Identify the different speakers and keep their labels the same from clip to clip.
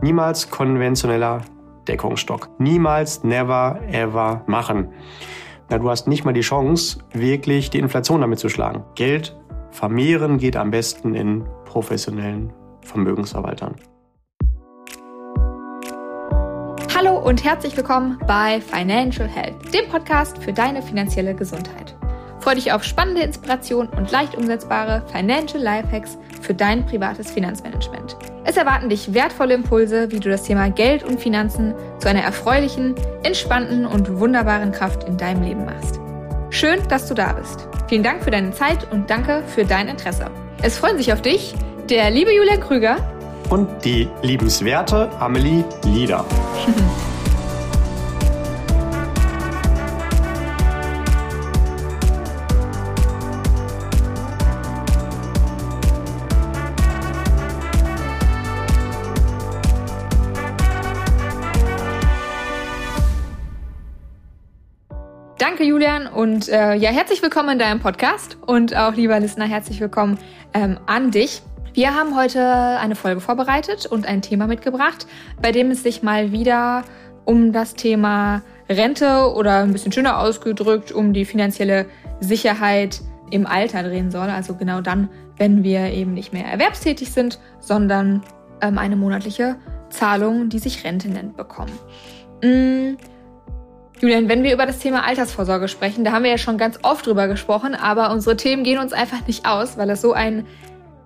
Speaker 1: Niemals konventioneller Deckungsstock. Niemals, never, ever machen. Na, du hast nicht mal die Chance, wirklich die Inflation damit zu schlagen. Geld vermehren geht am besten in professionellen Vermögensverwaltern.
Speaker 2: Hallo und herzlich willkommen bei Financial Health, dem Podcast für deine finanzielle Gesundheit. Freue dich auf spannende Inspiration und leicht umsetzbare Financial Lifehacks für dein privates Finanzmanagement. Es erwarten dich wertvolle Impulse, wie du das Thema Geld und Finanzen zu einer erfreulichen, entspannten und wunderbaren Kraft in deinem Leben machst. Schön, dass du da bist. Vielen Dank für deine Zeit und danke für dein Interesse. Es freuen sich auf dich der liebe Julian Krüger
Speaker 1: und die liebenswerte Amelie Lieder.
Speaker 2: Danke, Julian. Und äh, ja, herzlich willkommen in deinem Podcast. Und auch, lieber Listener, herzlich willkommen ähm, an dich. Wir haben heute eine Folge vorbereitet und ein Thema mitgebracht, bei dem es sich mal wieder um das Thema Rente oder ein bisschen schöner ausgedrückt um die finanzielle Sicherheit im Alter drehen soll. Also genau dann, wenn wir eben nicht mehr erwerbstätig sind, sondern ähm, eine monatliche Zahlung, die sich Rente nennt, bekommen. Mm. Julian, wenn wir über das Thema Altersvorsorge sprechen, da haben wir ja schon ganz oft drüber gesprochen, aber unsere Themen gehen uns einfach nicht aus, weil es so ein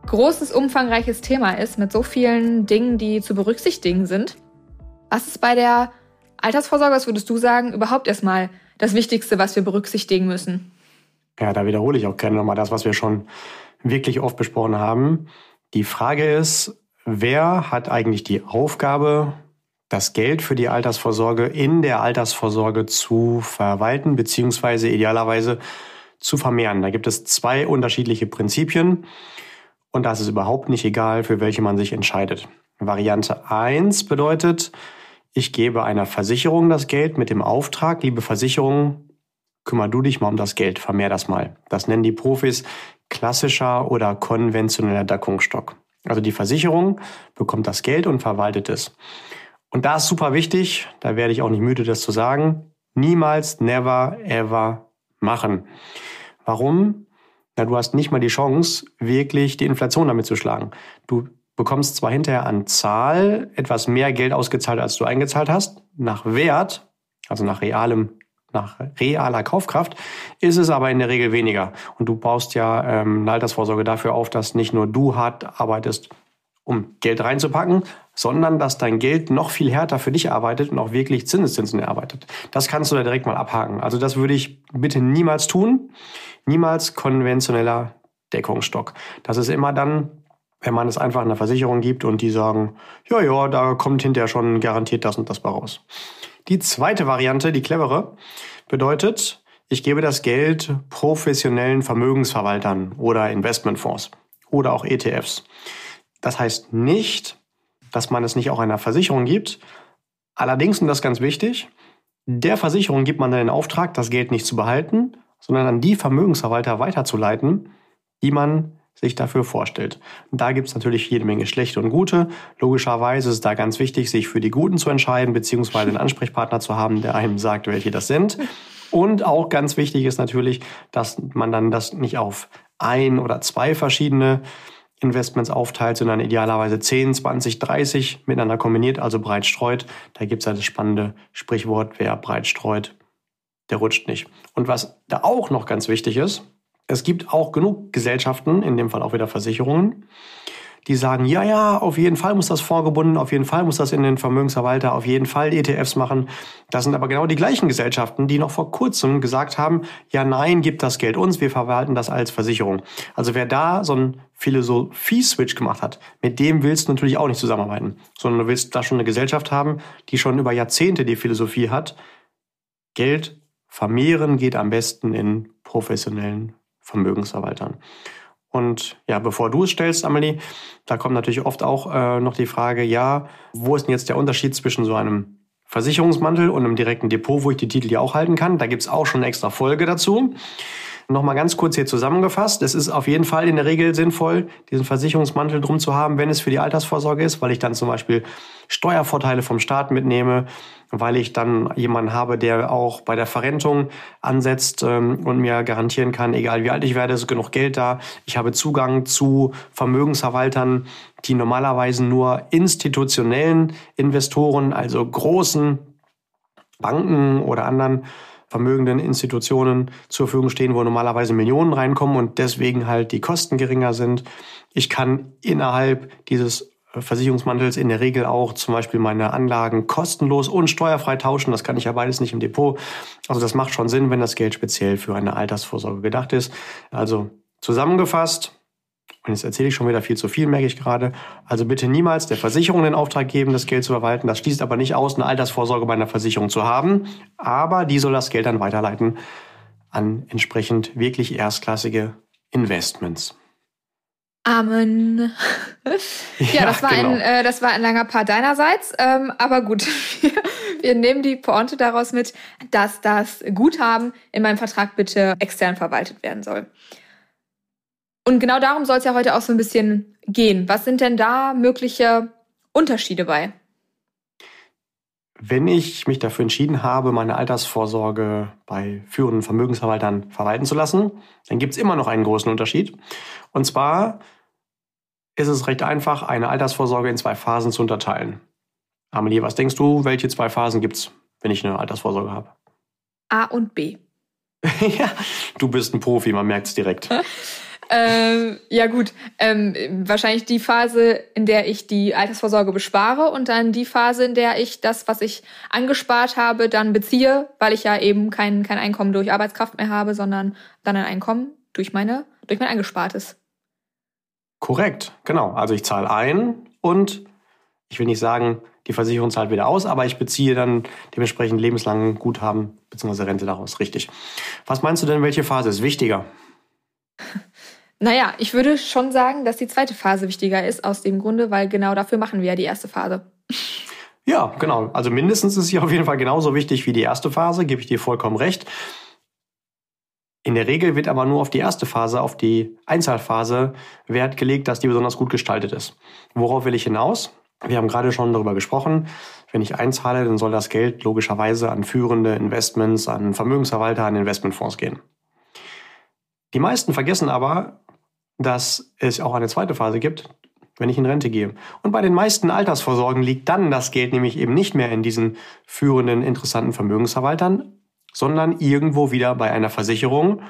Speaker 2: großes, umfangreiches Thema ist mit so vielen Dingen, die zu berücksichtigen sind. Was ist bei der Altersvorsorge, was würdest du sagen, überhaupt erstmal das Wichtigste, was wir berücksichtigen müssen?
Speaker 1: Ja, da wiederhole ich auch gerne nochmal das, was wir schon wirklich oft besprochen haben. Die Frage ist, wer hat eigentlich die Aufgabe, das Geld für die Altersvorsorge in der Altersvorsorge zu verwalten beziehungsweise idealerweise zu vermehren. Da gibt es zwei unterschiedliche Prinzipien und das ist überhaupt nicht egal, für welche man sich entscheidet. Variante eins bedeutet, ich gebe einer Versicherung das Geld mit dem Auftrag, liebe Versicherung, kümmer du dich mal um das Geld, vermehr das mal. Das nennen die Profis klassischer oder konventioneller Deckungsstock. Also die Versicherung bekommt das Geld und verwaltet es. Und da ist super wichtig, da werde ich auch nicht müde, das zu sagen, niemals, never, ever machen. Warum? Na, du hast nicht mal die Chance, wirklich die Inflation damit zu schlagen. Du bekommst zwar hinterher an Zahl etwas mehr Geld ausgezahlt, als du eingezahlt hast, nach Wert, also nach realem nach realer Kaufkraft, ist es aber in der Regel weniger. Und du baust ja ähm, eine Altersvorsorge dafür auf, dass nicht nur du hart arbeitest, um Geld reinzupacken, sondern dass dein Geld noch viel härter für dich arbeitet und auch wirklich Zinseszinsen erarbeitet. Das kannst du da direkt mal abhaken. Also das würde ich bitte niemals tun. Niemals konventioneller Deckungsstock. Das ist immer dann, wenn man es einfach einer Versicherung gibt und die sagen, ja, ja, da kommt hinterher schon garantiert das und das bei raus. Die zweite Variante, die clevere, bedeutet, ich gebe das Geld professionellen Vermögensverwaltern oder Investmentfonds oder auch ETFs. Das heißt nicht, dass man es nicht auch einer Versicherung gibt. Allerdings, und das ist ganz wichtig, der Versicherung gibt man dann den Auftrag, das Geld nicht zu behalten, sondern an die Vermögensverwalter weiterzuleiten, die man sich dafür vorstellt. Da gibt es natürlich jede Menge schlechte und gute. Logischerweise ist es da ganz wichtig, sich für die Guten zu entscheiden, beziehungsweise einen Ansprechpartner zu haben, der einem sagt, welche das sind. Und auch ganz wichtig ist natürlich, dass man dann das nicht auf ein oder zwei verschiedene Investments aufteilt, sondern idealerweise 10, 20, 30 miteinander kombiniert, also breit streut. Da gibt es ja das spannende Sprichwort, wer breit streut, der rutscht nicht. Und was da auch noch ganz wichtig ist, es gibt auch genug Gesellschaften, in dem Fall auch wieder Versicherungen, die sagen, ja, ja, auf jeden Fall muss das vorgebunden, auf jeden Fall muss das in den Vermögensverwalter, auf jeden Fall ETFs machen. Das sind aber genau die gleichen Gesellschaften, die noch vor kurzem gesagt haben, ja, nein, gib das Geld uns, wir verwalten das als Versicherung. Also wer da so einen Philosophie-Switch gemacht hat, mit dem willst du natürlich auch nicht zusammenarbeiten, sondern du willst da schon eine Gesellschaft haben, die schon über Jahrzehnte die Philosophie hat, Geld vermehren geht am besten in professionellen Vermögensverwaltern. Und ja, bevor du es stellst, Amelie, da kommt natürlich oft auch äh, noch die Frage, ja, wo ist denn jetzt der Unterschied zwischen so einem Versicherungsmantel und einem direkten Depot, wo ich die Titel ja auch halten kann? Da gibt's auch schon eine extra Folge dazu. Nochmal ganz kurz hier zusammengefasst. Es ist auf jeden Fall in der Regel sinnvoll, diesen Versicherungsmantel drum zu haben, wenn es für die Altersvorsorge ist, weil ich dann zum Beispiel Steuervorteile vom Staat mitnehme, weil ich dann jemanden habe, der auch bei der Verrentung ansetzt ähm, und mir garantieren kann, egal wie alt ich werde, ist genug Geld da. Ich habe Zugang zu Vermögensverwaltern, die normalerweise nur institutionellen Investoren, also großen Banken oder anderen vermögenden Institutionen zur Verfügung stehen, wo normalerweise Millionen reinkommen und deswegen halt die Kosten geringer sind. Ich kann innerhalb dieses Versicherungsmantels in der Regel auch zum Beispiel meine Anlagen kostenlos und steuerfrei tauschen. Das kann ich ja beides nicht im Depot. Also das macht schon Sinn, wenn das Geld speziell für eine Altersvorsorge gedacht ist. Also zusammengefasst, und jetzt erzähle ich schon wieder viel zu viel, merke ich gerade. Also bitte niemals der Versicherung den Auftrag geben, das Geld zu verwalten. Das schließt aber nicht aus, eine Altersvorsorge bei einer Versicherung zu haben. Aber die soll das Geld dann weiterleiten an entsprechend wirklich erstklassige Investments.
Speaker 2: Amen. ja, ja, das war genau. ein, äh, das war ein langer Part deinerseits. Ähm, aber gut, wir, wir nehmen die Pointe daraus mit, dass das Guthaben in meinem Vertrag bitte extern verwaltet werden soll. Und genau darum soll es ja heute auch so ein bisschen gehen. Was sind denn da mögliche Unterschiede bei?
Speaker 1: Wenn ich mich dafür entschieden habe, meine Altersvorsorge bei führenden Vermögensverwaltern verwalten zu lassen, dann gibt es immer noch einen großen Unterschied. Und zwar ist es recht einfach, eine Altersvorsorge in zwei Phasen zu unterteilen. Amelie, was denkst du, welche zwei Phasen gibt es, wenn ich eine Altersvorsorge habe?
Speaker 2: A und B.
Speaker 1: ja, du bist ein Profi, man merkt es direkt.
Speaker 2: ähm, ja gut, ähm, wahrscheinlich die Phase, in der ich die Altersvorsorge bespare und dann die Phase, in der ich das, was ich angespart habe, dann beziehe, weil ich ja eben kein, kein Einkommen durch Arbeitskraft mehr habe, sondern dann ein Einkommen durch meine, durch mein Angespartes.
Speaker 1: Korrekt, genau. Also ich zahle ein und ich will nicht sagen, die Versicherung zahlt wieder aus, aber ich beziehe dann dementsprechend lebenslang Guthaben bzw. Rente daraus. Richtig. Was meinst du denn, welche Phase ist wichtiger?
Speaker 2: Naja, ich würde schon sagen, dass die zweite Phase wichtiger ist, aus dem Grunde, weil genau dafür machen wir ja die erste Phase.
Speaker 1: Ja, genau. Also mindestens ist sie auf jeden Fall genauso wichtig wie die erste Phase, gebe ich dir vollkommen recht. In der Regel wird aber nur auf die erste Phase, auf die Einzahlphase Wert gelegt, dass die besonders gut gestaltet ist. Worauf will ich hinaus? Wir haben gerade schon darüber gesprochen. Wenn ich einzahle, dann soll das Geld logischerweise an führende Investments, an Vermögensverwalter, an Investmentfonds gehen. Die meisten vergessen aber, dass es auch eine zweite Phase gibt, wenn ich in Rente gehe. Und bei den meisten Altersvorsorgen liegt dann das Geld nämlich eben nicht mehr in diesen führenden, interessanten Vermögensverwaltern, sondern irgendwo wieder bei einer Versicherung,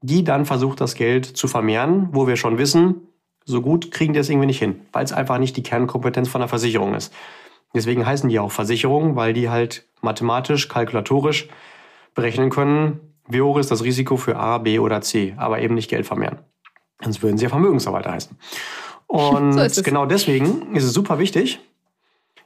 Speaker 1: die dann versucht, das Geld zu vermehren, wo wir schon wissen, so gut kriegen die das irgendwie nicht hin, weil es einfach nicht die Kernkompetenz von der Versicherung ist. Deswegen heißen die auch Versicherungen, weil die halt mathematisch, kalkulatorisch berechnen können, wie hoch ist das Risiko für A, B oder C, aber eben nicht Geld vermehren. Sonst würden sie ja Vermögensverwalter heißen. Und so genau deswegen ist es super wichtig,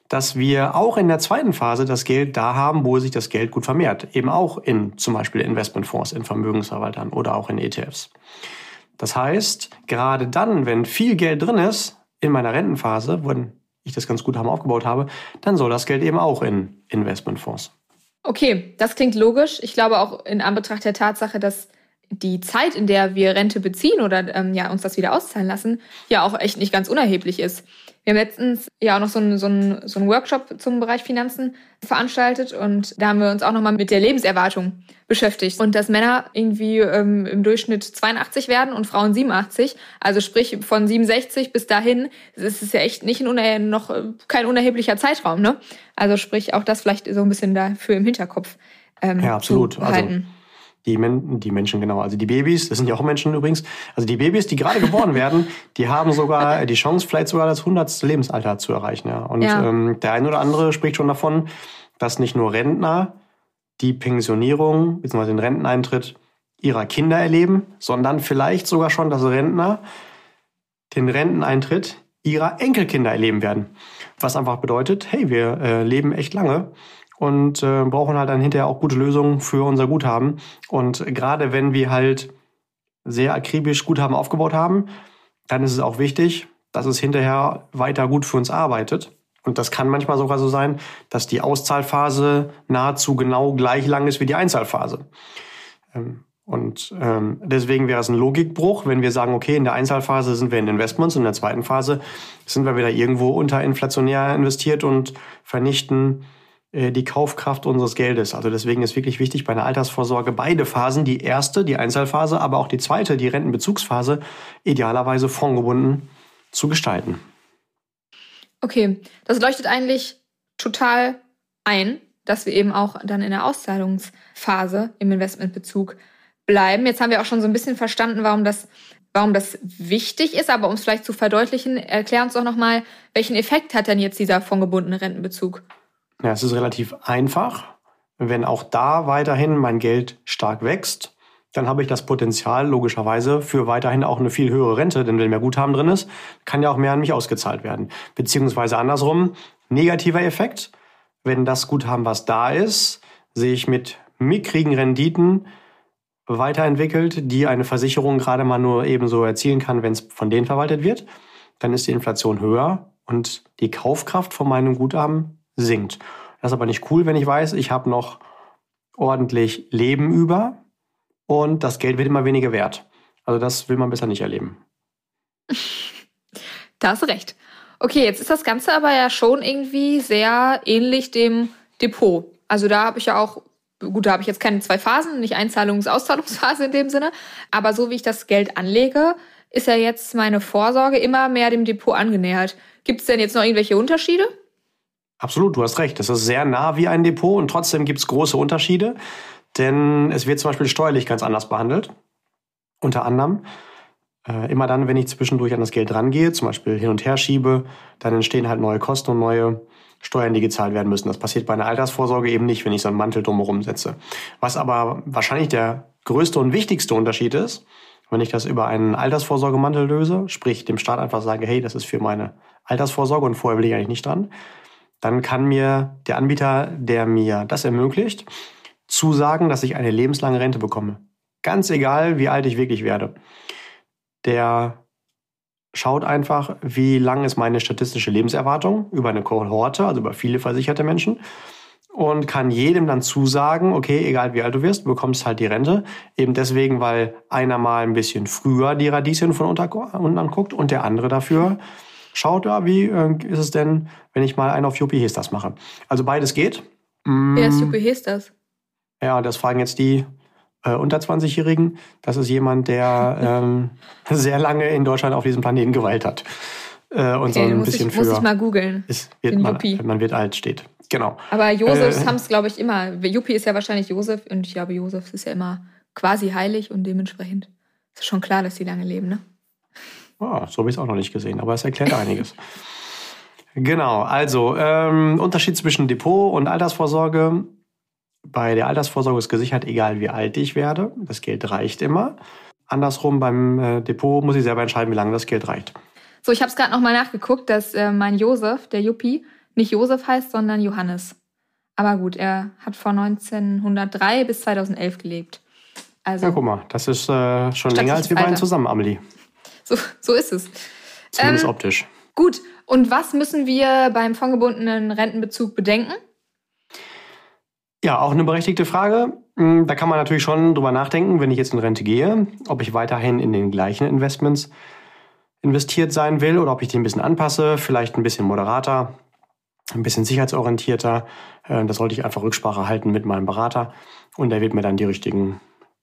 Speaker 1: dass wir auch in der zweiten Phase das Geld da haben, wo sich das Geld gut vermehrt. Eben auch in zum Beispiel Investmentfonds, in Vermögensverwaltern oder auch in ETFs. Das heißt, gerade dann, wenn viel Geld drin ist in meiner Rentenphase, wenn ich das ganz gut haben aufgebaut habe, dann soll das Geld eben auch in Investmentfonds.
Speaker 2: Okay, das klingt logisch. Ich glaube auch in Anbetracht der Tatsache, dass die Zeit, in der wir Rente beziehen oder ähm, ja uns das wieder auszahlen lassen, ja auch echt nicht ganz unerheblich ist. Wir haben letztens ja auch noch so einen so einen, so einen Workshop zum Bereich Finanzen veranstaltet und da haben wir uns auch nochmal mit der Lebenserwartung beschäftigt. Und dass Männer irgendwie ähm, im Durchschnitt 82 werden und Frauen 87, also sprich von 67 bis dahin, ist es ja echt nicht ein noch äh, kein unerheblicher Zeitraum, ne? Also sprich auch das vielleicht so ein bisschen dafür im Hinterkopf.
Speaker 1: Ähm, ja, absolut. Also die, Men die Menschen, genau, also die Babys, das sind ja auch Menschen übrigens, also die Babys, die gerade geboren werden, die haben sogar die Chance, vielleicht sogar das hundertste Lebensalter zu erreichen. Ja. Und ja. Ähm, der eine oder andere spricht schon davon, dass nicht nur Rentner die Pensionierung bzw. den Renteneintritt ihrer Kinder erleben, sondern vielleicht sogar schon, dass Rentner den Renteneintritt ihrer Enkelkinder erleben werden. Was einfach bedeutet, hey, wir äh, leben echt lange und äh, brauchen halt dann hinterher auch gute Lösungen für unser Guthaben. Und gerade wenn wir halt sehr akribisch Guthaben aufgebaut haben, dann ist es auch wichtig, dass es hinterher weiter gut für uns arbeitet. Und das kann manchmal sogar so sein, dass die Auszahlphase nahezu genau gleich lang ist wie die Einzahlphase. Ähm, Und ähm, deswegen wäre es ein Logikbruch, wenn wir sagen, okay, in der Einzahlphase sind wir in Investments in der zweiten Phase sind wir wieder irgendwo unterinflationär investiert und vernichten die Kaufkraft unseres Geldes. Also deswegen ist wirklich wichtig bei einer Altersvorsorge beide Phasen, die erste, die Einzahlphase, aber auch die zweite, die Rentenbezugsphase, idealerweise fondgebunden zu gestalten.
Speaker 2: Okay, das leuchtet eigentlich total ein, dass wir eben auch dann in der Auszahlungsphase im Investmentbezug bleiben. Jetzt haben wir auch schon so ein bisschen verstanden, warum das, warum das wichtig ist, aber um es vielleicht zu verdeutlichen, erklär uns doch nochmal, welchen Effekt hat denn jetzt dieser fondgebundene Rentenbezug?
Speaker 1: Ja, es ist relativ einfach. Wenn auch da weiterhin mein Geld stark wächst, dann habe ich das Potenzial logischerweise für weiterhin auch eine viel höhere Rente, denn wenn mehr Guthaben drin ist, kann ja auch mehr an mich ausgezahlt werden. Beziehungsweise andersrum, negativer Effekt, wenn das Guthaben, was da ist, sich mit mickrigen Renditen weiterentwickelt, die eine Versicherung gerade mal nur ebenso erzielen kann, wenn es von denen verwaltet wird, dann ist die Inflation höher und die Kaufkraft von meinem Guthaben sinkt. Das ist aber nicht cool, wenn ich weiß, ich habe noch ordentlich Leben über und das Geld wird immer weniger wert. Also das will man besser nicht erleben.
Speaker 2: Da hast du recht. Okay, jetzt ist das Ganze aber ja schon irgendwie sehr ähnlich dem Depot. Also da habe ich ja auch gut, da habe ich jetzt keine zwei Phasen, nicht Einzahlungs-, Auszahlungsphase in dem Sinne. Aber so wie ich das Geld anlege, ist ja jetzt meine Vorsorge immer mehr dem Depot angenähert. Gibt es denn jetzt noch irgendwelche Unterschiede?
Speaker 1: Absolut, du hast recht. Das ist sehr nah wie ein Depot und trotzdem gibt es große Unterschiede. Denn es wird zum Beispiel steuerlich ganz anders behandelt. Unter anderem. Äh, immer dann, wenn ich zwischendurch an das Geld rangehe, zum Beispiel hin und her schiebe, dann entstehen halt neue Kosten und neue Steuern, die gezahlt werden müssen. Das passiert bei einer Altersvorsorge eben nicht, wenn ich so einen Mantel drumherum setze. Was aber wahrscheinlich der größte und wichtigste Unterschied ist, wenn ich das über einen Altersvorsorgemantel löse, sprich dem Staat einfach sage, hey, das ist für meine Altersvorsorge und vorher will ich eigentlich nicht dran, dann kann mir der Anbieter, der mir das ermöglicht, zusagen, dass ich eine lebenslange Rente bekomme. Ganz egal, wie alt ich wirklich werde. Der schaut einfach, wie lang ist meine statistische Lebenserwartung über eine Kohorte, also über viele versicherte Menschen und kann jedem dann zusagen, okay, egal wie alt du wirst, du bekommst halt die Rente. Eben deswegen, weil einer mal ein bisschen früher die Radieschen von unten anguckt und der andere dafür schaut, ja, wie äh, ist es denn, wenn ich mal einen auf Juppie Hestas mache. Also beides geht.
Speaker 2: Wer ist Juppie Hestas?
Speaker 1: Ja, das fragen jetzt die äh, unter 20-Jährigen. Das ist jemand, der ähm, sehr lange in Deutschland auf diesem Planeten geweilt hat.
Speaker 2: Äh, und okay, so ein bisschen ich, für. Muss ich mal googeln.
Speaker 1: Man, man wird alt steht. Genau.
Speaker 2: Aber Josefs äh, haben es, glaube ich, immer. Juppie ist ja wahrscheinlich Josef und ich glaube, Josef ist ja immer quasi heilig und dementsprechend ist schon klar, dass die lange leben, ne?
Speaker 1: Oh, so habe ich es auch noch nicht gesehen, aber es erklärt einiges. Genau, also ähm, Unterschied zwischen Depot und Altersvorsorge. Bei der Altersvorsorge ist gesichert, egal wie alt ich werde. Das Geld reicht immer. Andersrum beim äh, Depot muss ich selber entscheiden, wie lange das Geld reicht.
Speaker 2: So, ich habe es gerade nochmal nachgeguckt, dass äh, mein Josef, der Juppie, nicht Josef heißt, sondern Johannes. Aber gut, er hat von 1903 bis 2011 gelebt.
Speaker 1: Also, ja, guck mal, das ist äh, schon länger als wir beiden zusammen, Amelie.
Speaker 2: So, so ist es.
Speaker 1: Zumindest ähm, optisch.
Speaker 2: Gut, und was müssen wir beim fondgebundenen Rentenbezug bedenken?
Speaker 1: Ja, auch eine berechtigte Frage. Hm, da kann man natürlich schon drüber nachdenken, wenn ich jetzt in Rente gehe, ob ich weiterhin in den gleichen Investments investiert sein will oder ob ich die ein bisschen anpasse, vielleicht ein bisschen moderater, ein bisschen sicherheitsorientierter. Äh, da sollte ich einfach Rücksprache halten mit meinem Berater und der wird mir dann die richtigen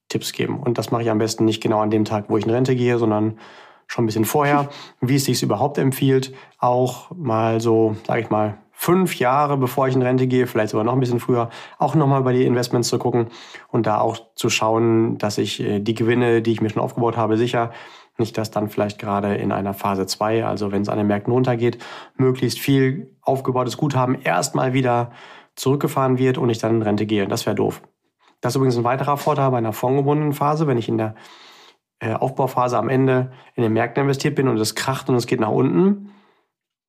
Speaker 1: Tipps geben. Und das mache ich am besten nicht genau an dem Tag, wo ich in Rente gehe, sondern schon ein bisschen vorher, wie es sich überhaupt empfiehlt, auch mal so, sage ich mal, fünf Jahre, bevor ich in Rente gehe, vielleicht sogar noch ein bisschen früher, auch nochmal bei die Investments zu gucken und da auch zu schauen, dass ich äh, die Gewinne, die ich mir schon aufgebaut habe, sicher nicht, dass dann vielleicht gerade in einer Phase 2, also wenn es an den Märkten runtergeht, möglichst viel aufgebautes Guthaben erstmal wieder zurückgefahren wird und ich dann in Rente gehe. Das wäre doof. Das ist übrigens ein weiterer Vorteil bei einer fondgebundenen Phase, wenn ich in der Aufbauphase am Ende in den Märkten investiert bin und es kracht und es geht nach unten.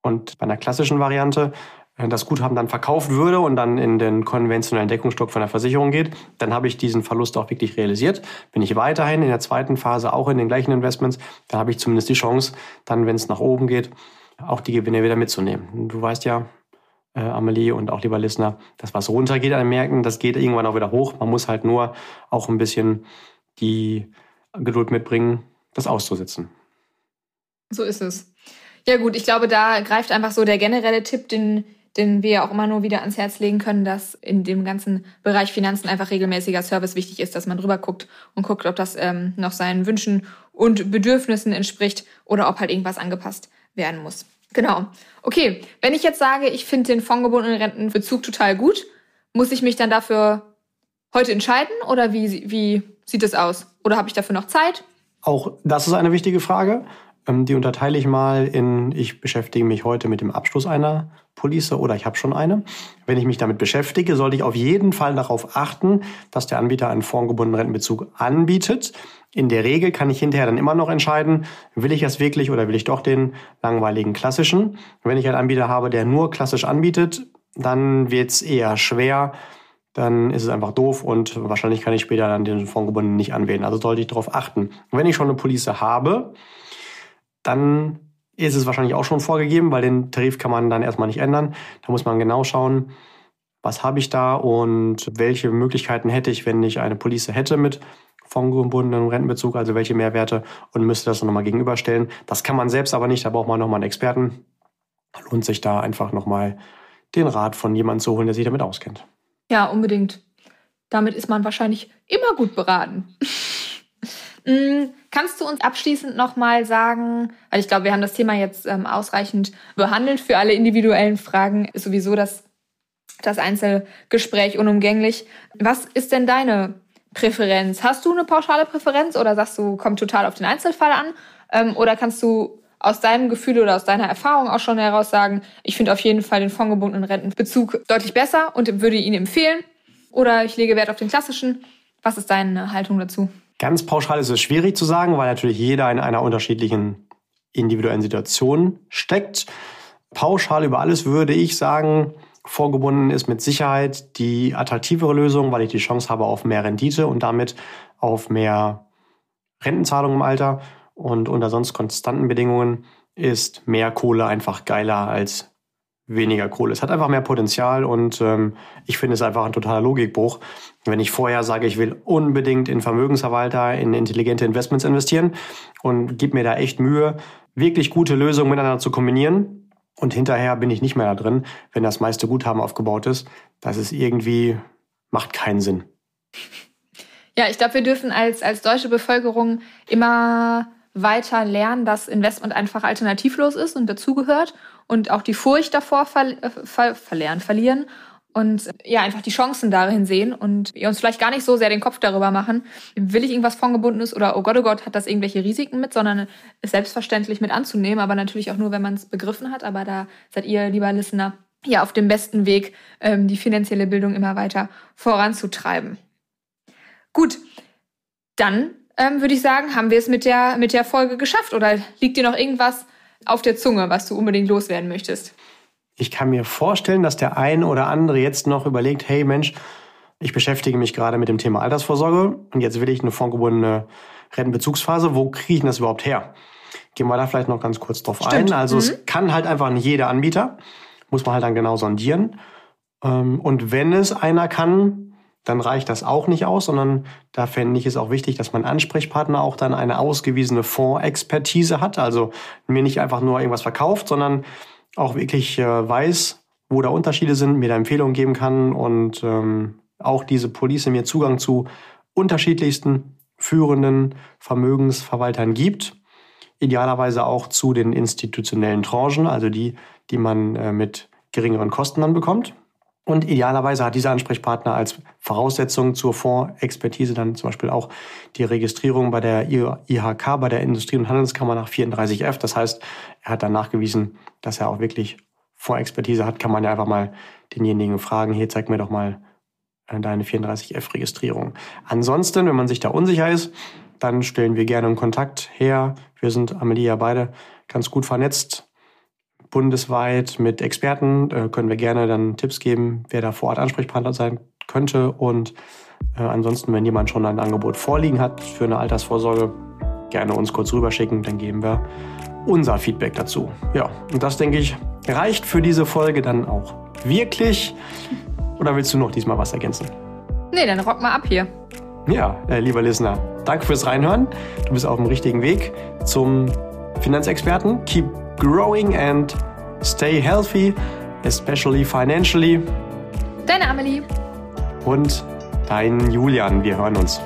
Speaker 1: Und bei einer klassischen Variante äh, das Guthaben dann verkauft würde und dann in den konventionellen Deckungsstock von der Versicherung geht, dann habe ich diesen Verlust auch wirklich realisiert. Bin ich weiterhin in der zweiten Phase auch in den gleichen Investments, dann habe ich zumindest die Chance, dann, wenn es nach oben geht, auch die Gewinne wieder mitzunehmen. Du weißt ja, äh, Amelie und auch lieber Listener, das was runtergeht an den Märkten, das geht irgendwann auch wieder hoch. Man muss halt nur auch ein bisschen die Geduld mitbringen, das auszusitzen.
Speaker 2: So ist es. Ja gut, ich glaube, da greift einfach so der generelle Tipp, den, den wir auch immer nur wieder ans Herz legen können, dass in dem ganzen Bereich Finanzen einfach regelmäßiger Service wichtig ist, dass man drüber guckt und guckt, ob das ähm, noch seinen Wünschen und Bedürfnissen entspricht oder ob halt irgendwas angepasst werden muss. Genau. Okay, wenn ich jetzt sage, ich finde den fondgebundenen Rentenbezug total gut, muss ich mich dann dafür heute entscheiden oder wie, wie sieht es aus? Oder habe ich dafür noch Zeit?
Speaker 1: Auch das ist eine wichtige Frage. Ähm, die unterteile ich mal in, ich beschäftige mich heute mit dem Abschluss einer Police oder ich habe schon eine. Wenn ich mich damit beschäftige, sollte ich auf jeden Fall darauf achten, dass der Anbieter einen formgebundenen Rentenbezug anbietet. In der Regel kann ich hinterher dann immer noch entscheiden, will ich das wirklich oder will ich doch den langweiligen klassischen. Wenn ich einen Anbieter habe, der nur klassisch anbietet, dann wird es eher schwer, dann ist es einfach doof und wahrscheinlich kann ich später dann den formgebundenen nicht anwählen. Also sollte ich darauf achten. Wenn ich schon eine Police habe, dann ist es wahrscheinlich auch schon vorgegeben, weil den Tarif kann man dann erstmal nicht ändern. Da muss man genau schauen, was habe ich da und welche Möglichkeiten hätte ich, wenn ich eine Police hätte mit fondgebundenem Rentenbezug, also welche Mehrwerte und müsste das nochmal gegenüberstellen. Das kann man selbst aber nicht, da braucht man nochmal einen Experten. Lohnt sich da einfach nochmal den Rat von jemandem zu holen, der sich damit auskennt.
Speaker 2: Ja, unbedingt. Damit ist man wahrscheinlich immer gut beraten. Mm, kannst du uns abschließend nochmal sagen, weil ich glaube, wir haben das Thema jetzt ähm, ausreichend behandelt. Für alle individuellen Fragen ist sowieso das, das Einzelgespräch unumgänglich. Was ist denn deine Präferenz? Hast du eine pauschale Präferenz oder sagst du, kommt total auf den Einzelfall an? Ähm, oder kannst du aus deinem Gefühl oder aus deiner Erfahrung auch schon heraus sagen, ich finde auf jeden Fall den fondgebundenen Rentenbezug deutlich besser und würde ihn empfehlen? Oder ich lege Wert auf den klassischen. Was ist deine Haltung dazu?
Speaker 1: Ganz pauschal ist es schwierig zu sagen, weil natürlich jeder in einer unterschiedlichen individuellen Situation steckt. Pauschal über alles würde ich sagen, vorgebunden ist mit Sicherheit die attraktivere Lösung, weil ich die Chance habe auf mehr Rendite und damit auf mehr Rentenzahlung im Alter. Und unter sonst konstanten Bedingungen ist mehr Kohle einfach geiler als weniger Kohle. Es hat einfach mehr Potenzial und ähm, ich finde es einfach ein totaler Logikbruch. Wenn ich vorher sage, ich will unbedingt in Vermögensverwalter, in intelligente Investments investieren und gebe mir da echt Mühe, wirklich gute Lösungen miteinander zu kombinieren und hinterher bin ich nicht mehr da drin, wenn das meiste Guthaben aufgebaut ist, das ist irgendwie, macht keinen Sinn.
Speaker 2: Ja, ich glaube, wir dürfen als, als deutsche Bevölkerung immer weiter lernen, dass Investment einfach alternativlos ist und dazugehört und auch die Furcht davor ver äh, ver verlernen, verlieren und ja, einfach die Chancen darin sehen und uns vielleicht gar nicht so sehr den Kopf darüber machen, will ich irgendwas Fondgebundenes oder oh Gott, oh Gott, hat das irgendwelche Risiken mit, sondern es selbstverständlich mit anzunehmen, aber natürlich auch nur, wenn man es begriffen hat. Aber da seid ihr, lieber Listener, ja auf dem besten Weg, ähm, die finanzielle Bildung immer weiter voranzutreiben. Gut, dann ähm, würde ich sagen, haben wir es mit der, mit der Folge geschafft. Oder liegt dir noch irgendwas auf der Zunge, was du unbedingt loswerden möchtest?
Speaker 1: Ich kann mir vorstellen, dass der ein oder andere jetzt noch überlegt, hey Mensch, ich beschäftige mich gerade mit dem Thema Altersvorsorge und jetzt will ich eine fondgebundene Rentenbezugsphase. Wo kriege ich denn das überhaupt her? Gehen wir da vielleicht noch ganz kurz drauf Stimmt. ein. Also mhm. es kann halt einfach nicht jeder Anbieter, muss man halt dann genau sondieren. Ähm, und wenn es einer kann, dann reicht das auch nicht aus, sondern da fände ich es auch wichtig, dass mein Ansprechpartner auch dann eine ausgewiesene Fondsexpertise hat. Also mir nicht einfach nur irgendwas verkauft, sondern auch wirklich äh, weiß, wo da Unterschiede sind, mir da Empfehlungen geben kann und ähm, auch diese Police mir Zugang zu unterschiedlichsten führenden Vermögensverwaltern gibt. Idealerweise auch zu den institutionellen Tranchen, also die, die man äh, mit geringeren Kosten dann bekommt. Und idealerweise hat dieser Ansprechpartner als Voraussetzung zur Fondsexpertise dann zum Beispiel auch die Registrierung bei der IHK, bei der Industrie- und Handelskammer nach 34F. Das heißt, er hat dann nachgewiesen, dass er auch wirklich Fondsexpertise hat, kann man ja einfach mal denjenigen fragen, hier zeig mir doch mal äh, deine 34F-Registrierung. Ansonsten, wenn man sich da unsicher ist, dann stellen wir gerne einen Kontakt her. Wir sind Amelie ja beide ganz gut vernetzt bundesweit mit Experten. Äh, können wir gerne dann Tipps geben, wer da vor Ort Ansprechpartner sein könnte. Und äh, ansonsten, wenn jemand schon ein Angebot vorliegen hat für eine Altersvorsorge, gerne uns kurz rüberschicken, dann geben wir unser Feedback dazu. Ja, und das denke ich reicht für diese Folge dann auch wirklich. Oder willst du noch diesmal was ergänzen?
Speaker 2: Nee, dann rock mal ab hier.
Speaker 1: Ja, äh, lieber Listener, danke fürs Reinhören. Du bist auf dem richtigen Weg zum Finanzexperten. Keep growing and stay healthy, especially financially.
Speaker 2: Deine Amelie.
Speaker 1: Und dein Julian. Wir hören uns.